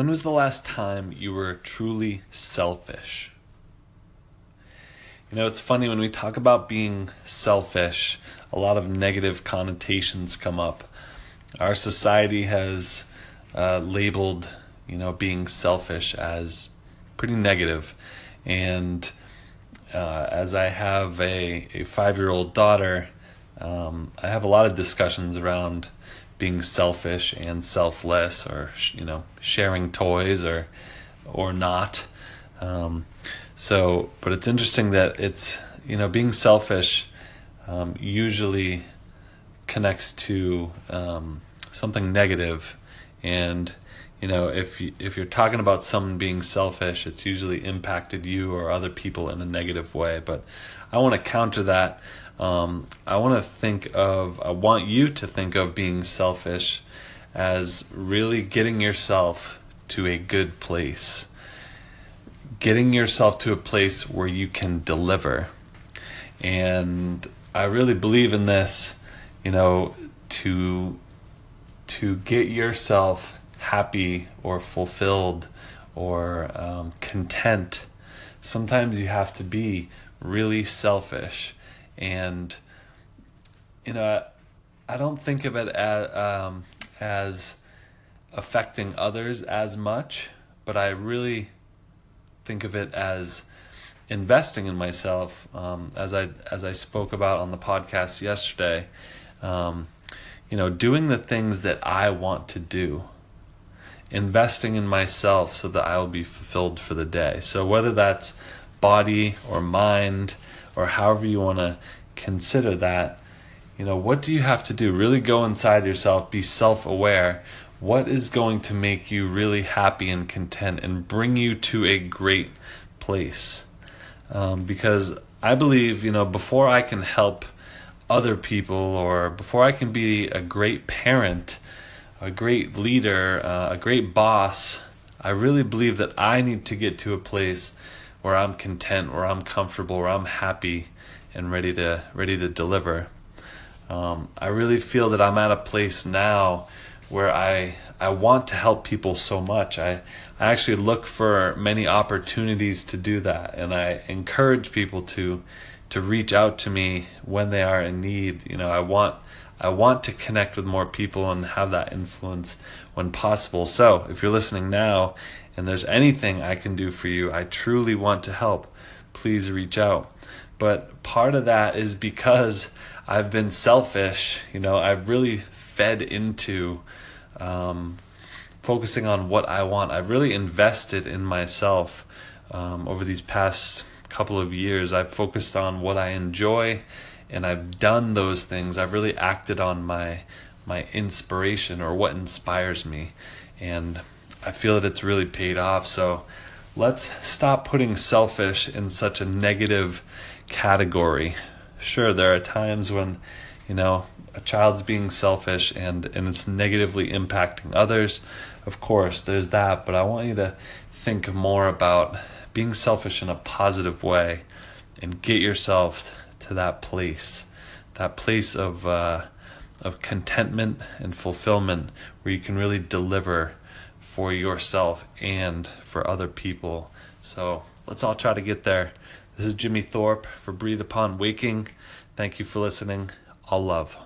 when was the last time you were truly selfish? You know, it's funny when we talk about being selfish, a lot of negative connotations come up. Our society has uh, labeled, you know, being selfish as pretty negative. And uh, as I have a, a five year old daughter, um, I have a lot of discussions around being selfish and selfless, or you know, sharing toys or or not. Um, so, but it's interesting that it's, you know, being selfish um, usually connects to um, something negative. And you know if if you're talking about someone being selfish it's usually impacted you or other people in a negative way. But i want to counter that um, i want to think of i want you to think of being selfish as really getting yourself to a good place getting yourself to a place where you can deliver. And I really believe in this, you know, to to get yourself happy or fulfilled or um, content. Sometimes you have to be really selfish, and you know, I don't think of it as um, as affecting others as much, but I really think of it as investing in myself, um, as I as I spoke about on the podcast yesterday. Um, you know, doing the things that I want to do, investing in myself so that I will be fulfilled for the day. So whether that's body or mind or however you want to consider that, you know, what do you have to do? Really go inside yourself, be self aware what is going to make you really happy and content and bring you to a great place. Um, because I believe, you know, before I can help other people or before I can be a great parent, a great leader, uh, a great boss, I really believe that I need to get to a place where I'm content, where I'm comfortable, where I'm happy and ready to ready to deliver. Um, I really feel that I'm at a place now where I I want to help people so much. I I actually look for many opportunities to do that, and I encourage people to to reach out to me when they are in need. You know, I want I want to connect with more people and have that influence when possible. So, if you're listening now and there's anything I can do for you, I truly want to help. Please reach out. But part of that is because I've been selfish. You know, I've really fed into um, focusing on what I want. I've really invested in myself um, over these past couple of years. I've focused on what I enjoy, and I've done those things. I've really acted on my my inspiration or what inspires me, and I feel that it's really paid off. So let's stop putting selfish in such a negative category. Sure, there are times when you know a child's being selfish and and it's negatively impacting others of course there's that but i want you to think more about being selfish in a positive way and get yourself to that place, that place of uh, of contentment and fulfillment, where you can really deliver for yourself and for other people. So let's all try to get there. This is Jimmy Thorpe for Breathe Upon Waking. Thank you for listening. All love.